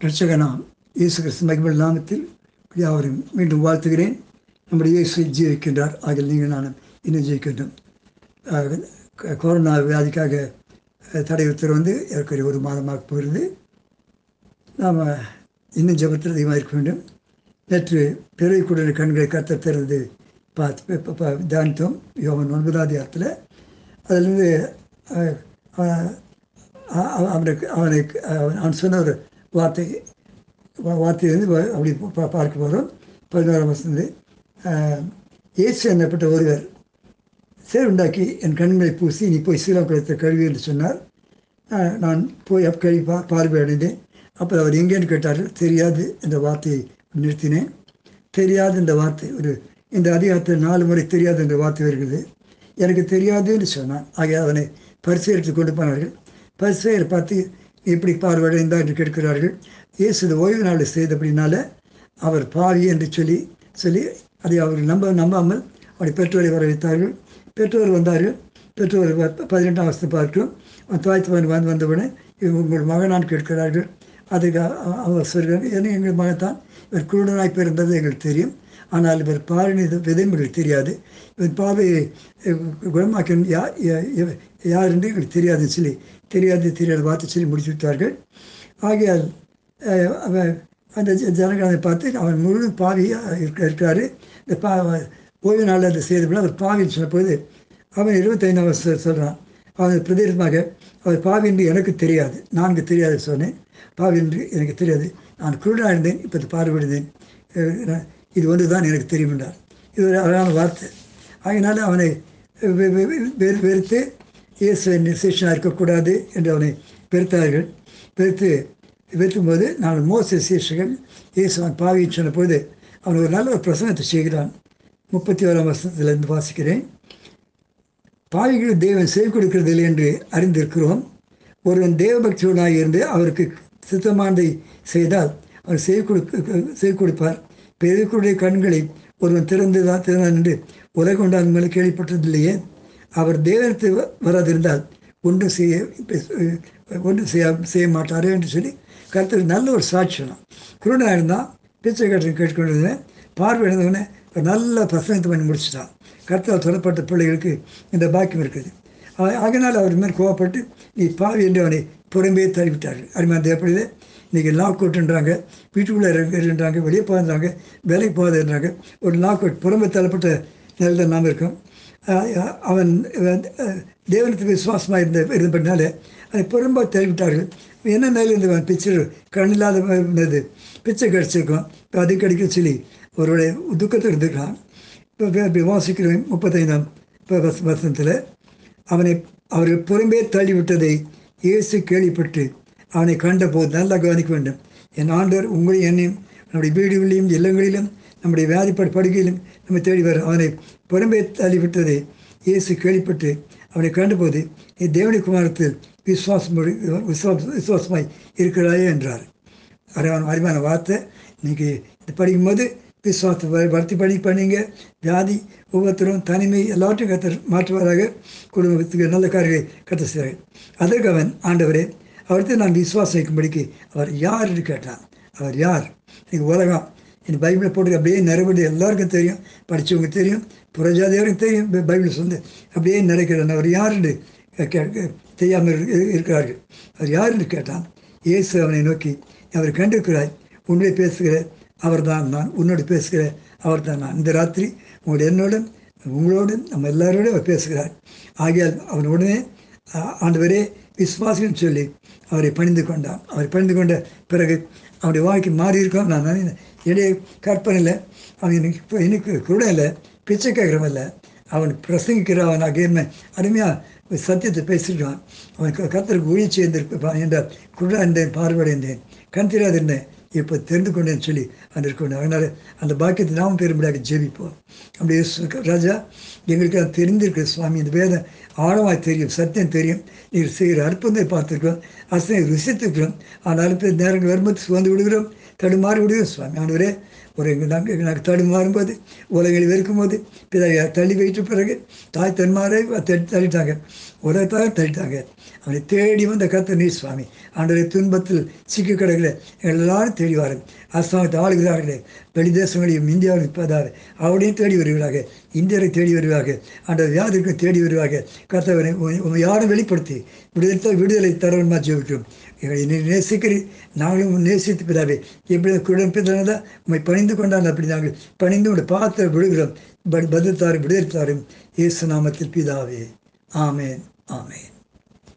ரட்சகனாம் இயேசு கிறிஸ்து மகிமல் நாமத்தில் யாவரையும் மீண்டும் வாழ்த்துகிறேன். நம்முடைய இயேசு ஜீவிக்கின்றார் ஆகிய நீங்கள் நானும் இன்னும் ஜீவிக்கின்றோம் கொரோனா வியாதிக்காக தடை உத்தரவு வந்து ஏற்கனவே ஒரு மாதமாக போயிருந்து நாம் இன்னும் ஜெபத்தில் அதிகமாக இருக்க வேண்டும். நேற்று பிறவி குடல் கண்களை கத்த திறந்து பார்த்து ப- தியானித்தோம். யோகன் ஒன்பதாவது இடத்துல அதிலிருந்து அவனுக்கு அவனுக்கு அவன் அவன் சொன்ன ஒரு வார்த்தை வார்த்தை வந்து அப்படி பா- பார்க்க போகிறோம் பதினோராம் வசந்து இயேசு என்னப்பட்ட ஒருவர் சேர் உண்டாக்கி என் கண்களை பூசி நீ போய் சீலம் குளத்தை கழுவி என்று சொன்னார். நான் போய் அப் கழுவி பா பார்வை அடைந்தேன். அப்போ அவர் எங்கேன்னு கேட்டார்கள் தெரியாது என்ற வார்த்தையை நிறுத்தினேன். தெரியாது என்ற வார்த்தை ஒரு இந்த அதிகாரத்தில் நாலு முறை தெரியாது என்ற வார்த்தை வருகிறது. எனக்கு தெரியாதுன்னு சொன்னான் ஆகிய அவனை பரிசெயலுக்கு கொண்டு போனார்கள். பரிசெயர் பார்த்து இப்படி பார்வையடைந்தா என்று கேட்கிறார்கள். இயேசு இந்த ஓய்வு நாள் செய்தபடினால அவர் பாவி என்று சொல்லி சொல்லி அதை அவர் நம்ப நம்பாமல் அவருடைய பெற்றோரை வர பெற்றோர் வந்தார்கள். பெற்றோர் பதினெட்டாம் வருஷத்தை பார்க்கும் அவன் தாய் தவன் வந்து வந்தவுடனே இவங்க உங்கள் மகனான் கேட்கிறார்கள். அதுக்கு அவர் சொல்கிறாங்க ஏன்னா எங்கள் மகன்தான். இவர் குருடனாய் பிறந்தது எங்களுக்கு தெரியும். ஆனால் இவர் பாலினி விதைமுறைகள் எங்களுக்கு தெரியாது. இவர் பாவையை குணமாக்க யா யார் என்று எங்களுக்கு தெரியாதுன்னு சொல்லி தெரியாது தெரியாத வார்த்தை சொல்லி முடித்து விட்டார்கள். ஆகையால் அவன் அந்த ஜ- பார்த்து அவன் முழு பாவியாக இருக்க இருக்கிறாரு. இந்த பா ஓய்வு நாளில் அதை செய்தபோது அவர் பாவின்னு சொன்னபோது அவன் இருபத்தைந்தாவது வருஷம் சொல்கிறான் அவன் பிரதேசமாக அவர் பாவி என்று எனக்கு தெரியாது. நான்கு தெரியாது சொன்னேன். பாவி என்று எனக்கு தெரியாது. நான் குருடாக இருந்தேன் இப்போ பார்வையிடுந்தேன் இது ஒன்று தான் எனக்கு தெரியும் என்றார். இது ஒரு அழகான வார்த்தை. ஆகையினால அவனை வெ- வெறு- வெறுத்து இயேசுவின் சிஷனாக இருக்கக்கூடாது என்று அவனை வெறுத்தார்கள். வெறுத்து வெறுக்கும்போது நான் மோச சீஷர்கள் இயேசுவன் பாவின்னு சொன்னபோது அவன் ஒரு நல்ல ஒரு பிரசங்கத்தை செய்கிறான். முப்பத்தி ஓராம் வருஷத்துலேருந்து வாசிக்கிறேன். பாவிகள் தேவன் செவி கொடுக்கிறதில்லை என்று அறிந்திருக்கிறோம். ஒருவன் தேவபக்தியுடனாக இருந்து அவருக்கு சித்தமானதை செய்தால் அவர் செவி கொடுக்க செவி கொடுப்பார். பெரியக்குடைய கண்களை ஒருவன் திறந்துதான் திறந்தான் என்று உலகம் உண்டாகும் மேலே கேள்விப்பட்டதில்லையே. அவர் தேவனத்தை வராதிருந்தால் ஒன்றும் செய்ய ஒன்றும் செய்ய செய்ய மாட்டாரே என்று சொல்லி கருத்து நல்ல ஒரு சாட்சியம் குருடனாக இருந்தால் பிச்சை கட்டு கேட்டுக்கொண்டிருந்தேன் பார்வை ஒரு நல்ல பிரசனத்தை பண்ணி முடிச்சிட்டான். கருத்தால் சொல்லப்பட்ட பிள்ளைகளுக்கு இந்த பாக்கியம் இருக்குது. அதனால் அவர் மேல் கோவப்பட்டு நீ பாவி என்று அவனை புறம்பே தள்ளிவிட்டார்கள். அருமையான தேவைப்படுது இன்றைக்கி லாக் அவுட்ன்றாங்க வீட்டுக்குள்ளே இருன்றாங்க வெளியே போகிறாங்க வேலைக்கு போகாதுன்றாங்க. ஒரு லாக் அவுட் புறம்பே தள்ளப்பட்ட நிலையில் நாம் இருக்கோம். அவன் தேவனத்துக்கு தேவனுக்கு விசுவாசமாக இருந்த இருந்தபடினால அதை புறம்பா தள்ளிவிட்டார்கள். என்ன நிலையில் இருந்தவன் பிச்சை கண்ணில்லாத இருந்தது பிச்சை கிடச்சிருக்கோம் இப்போ அது கிடைக்க சொல்லி அவருடைய துக்கத்தில் இருந்துக்கலாம் இப்போ வாசிக்கிறேன் முப்பத்தைந்தாம் இப்போ வச- வசனத்தில் அவனை அவர்கள் புறம்பே தள்ளிவிட்டதை இயேசு கேள்விப்பட்டு அவனை கண்டபோது நல்லா கவனிக்க வேண்டும். என் ஆண்டவர் உங்களையும் என்னையும் நம்முடைய வீடுகளிலும் இல்லங்களிலும் நம்முடைய வியாதிப்பட படுகையிலும் நம்ம தேடி வர அவனை புறம்பே தள்ளிவிட்டதை இயேசு கேள்விப்பட்டு அவனை கண்டபோது நீ தேவனுடைய குமாரத்தில் விசுவாசம் விசுவாச விசுவாசமாய் இருக்கிறாயே என்றார். அறிவான அறிவான வார்த்தை. இன்னைக்கு படிக்கும்போது விசுவாசத்தை வ- வளர்த்தி படி வியாதி ஒவ்வொருத்தரும் தனிமை எல்லாவற்றையும் கத்த மாற்றுவாராக. குடும்பத்துக்கு நல்ல காரியங்களை கத்த செய்கிறார்கள் அதற்கு அவன் ஆண்டவரே அவர்த்து நான் விசுவாசம் வைக்கும்படிக்கு அவர் யார் என்று கேட்டான். அவர் யார்? இன்னைக்கு உலகம். இந்த பைபிளை போட்டு அப்படியே நிறைவேறது எல்லாருக்கும் தெரியும். படித்தவங்க தெரியும் புறஜாதியாருக்கும் தெரியும் பைபிள் சொல்லு அப்படியே நடக்கிறான் அவர் யார் என்று கே- தெரியாமல் இருக்கிறார்கள். அவர் யார் என்று கேட்டான். இயேசு அவனை நோக்கி அவர் கண்டிருக்கிறாய். உண்மையை பேசுகிற அவர்தான் நான். உன்னோடு பேசுகிற அவர்தான் நான். இந்த ராத்திரி உங்களுடைய என்னோடும் உங்களோடும் நம்ம எல்லாரோடும் அவர் பேசுகிறார். ஆகையால் அவன் உடனே ஆண்டவரே விசுவாசின்னு சொல்லி அவரை பணிந்து கொண்டான். அவரை பணிந்து கொண்ட பிறகு அவனுடைய வாழ்க்கை மாறி இருக்கும். நான் நினை- என்னுடைய கற்பனையில் அவன் எனக்கு இப்போ எனக்கு கூட இல்லை பிச்சை கேட்குறவன் இல்லை. அவன் பிரசங்கிக்கிறவன் அகேன்மை அருமையாக சத்தியத்தை பேசியிருக்கான். அவன் க- உயிர் சேர்ந்திருப்பான் என்ற குழா இருந்தேன் பார்வையடைந்தேன். கண் தெரியாதிருந்தேன் இப்போ தெரிந்து கொண்டேன்னு சொல்லி அந்த இருக்கணும் அதனால் அந்த பாக்கியத்தை நாமும் பெரும்படியாக ஜெபிப்போம். அப்படியே ராஜா எங்களுக்கு அது தெரிந்திருக்கு சுவாமி இந்த வேதம் ஆழமாக தெரியும் சத்தியம் தெரியும். நீங்கள் செய்கிற அற்புதத்தை பார்த்துருக்கோம் அசனை ருசித்துக்கிறோம் ஆனாலும் அற்புத நேரங்கள் வரும்போது சுகந்து விடுகிறோம் தடுமாறி விடுகிறோம் சுவாமி. ஆனவரே ஒரு எங்கள் நாங்கள் நாங்கள் தடுமாறும்போது உலகில் இருக்கும்போது பிதாவை தள்ளி வைத்த பிறகு தாய் தன்மாரை தள்ளி தள்ளிட்டாங்க. உலகத்தாக தள்ளிட்டாங்க. அவனை தேடி வந்த கத்த நீர் சுவாமி. ஆண்டவரை துன்பத்தில் சிக்கி கிடக்கிற எல்லாரும் தேடி வாரும் அரசாங்கத்தை ஆளுகிறார்களே வெளி தேசங்களையும் இந்தியாவில் இருப்பதாக அவளையும் தேடி வருகிறார்கள் இந்தியரை தேடி வருவாங்க அந்த வியாதிக்கு தேடி வருவார்கள் கத்தவரை உங்கள் யாரும் வெளிப்படுத்தி விடுதலை விடுதலை தரவன்மா ஜெபிக்கிறோம். எங்களை நீ நேசிக்கிறீ நாங்களும் நேசித்து பிதாவே எப்படி குழப்பிதான் உண்மை பணிந்து கொண்டாங்க அப்படி நாங்கள் பணிந்து உங்களை பார்த்து விடுகிறோம் ப- பதில் தாரும் விடுதலை தாரும் இயேசு நாமத்தில் பிதாவே. ஆமேன் ஆமேன்.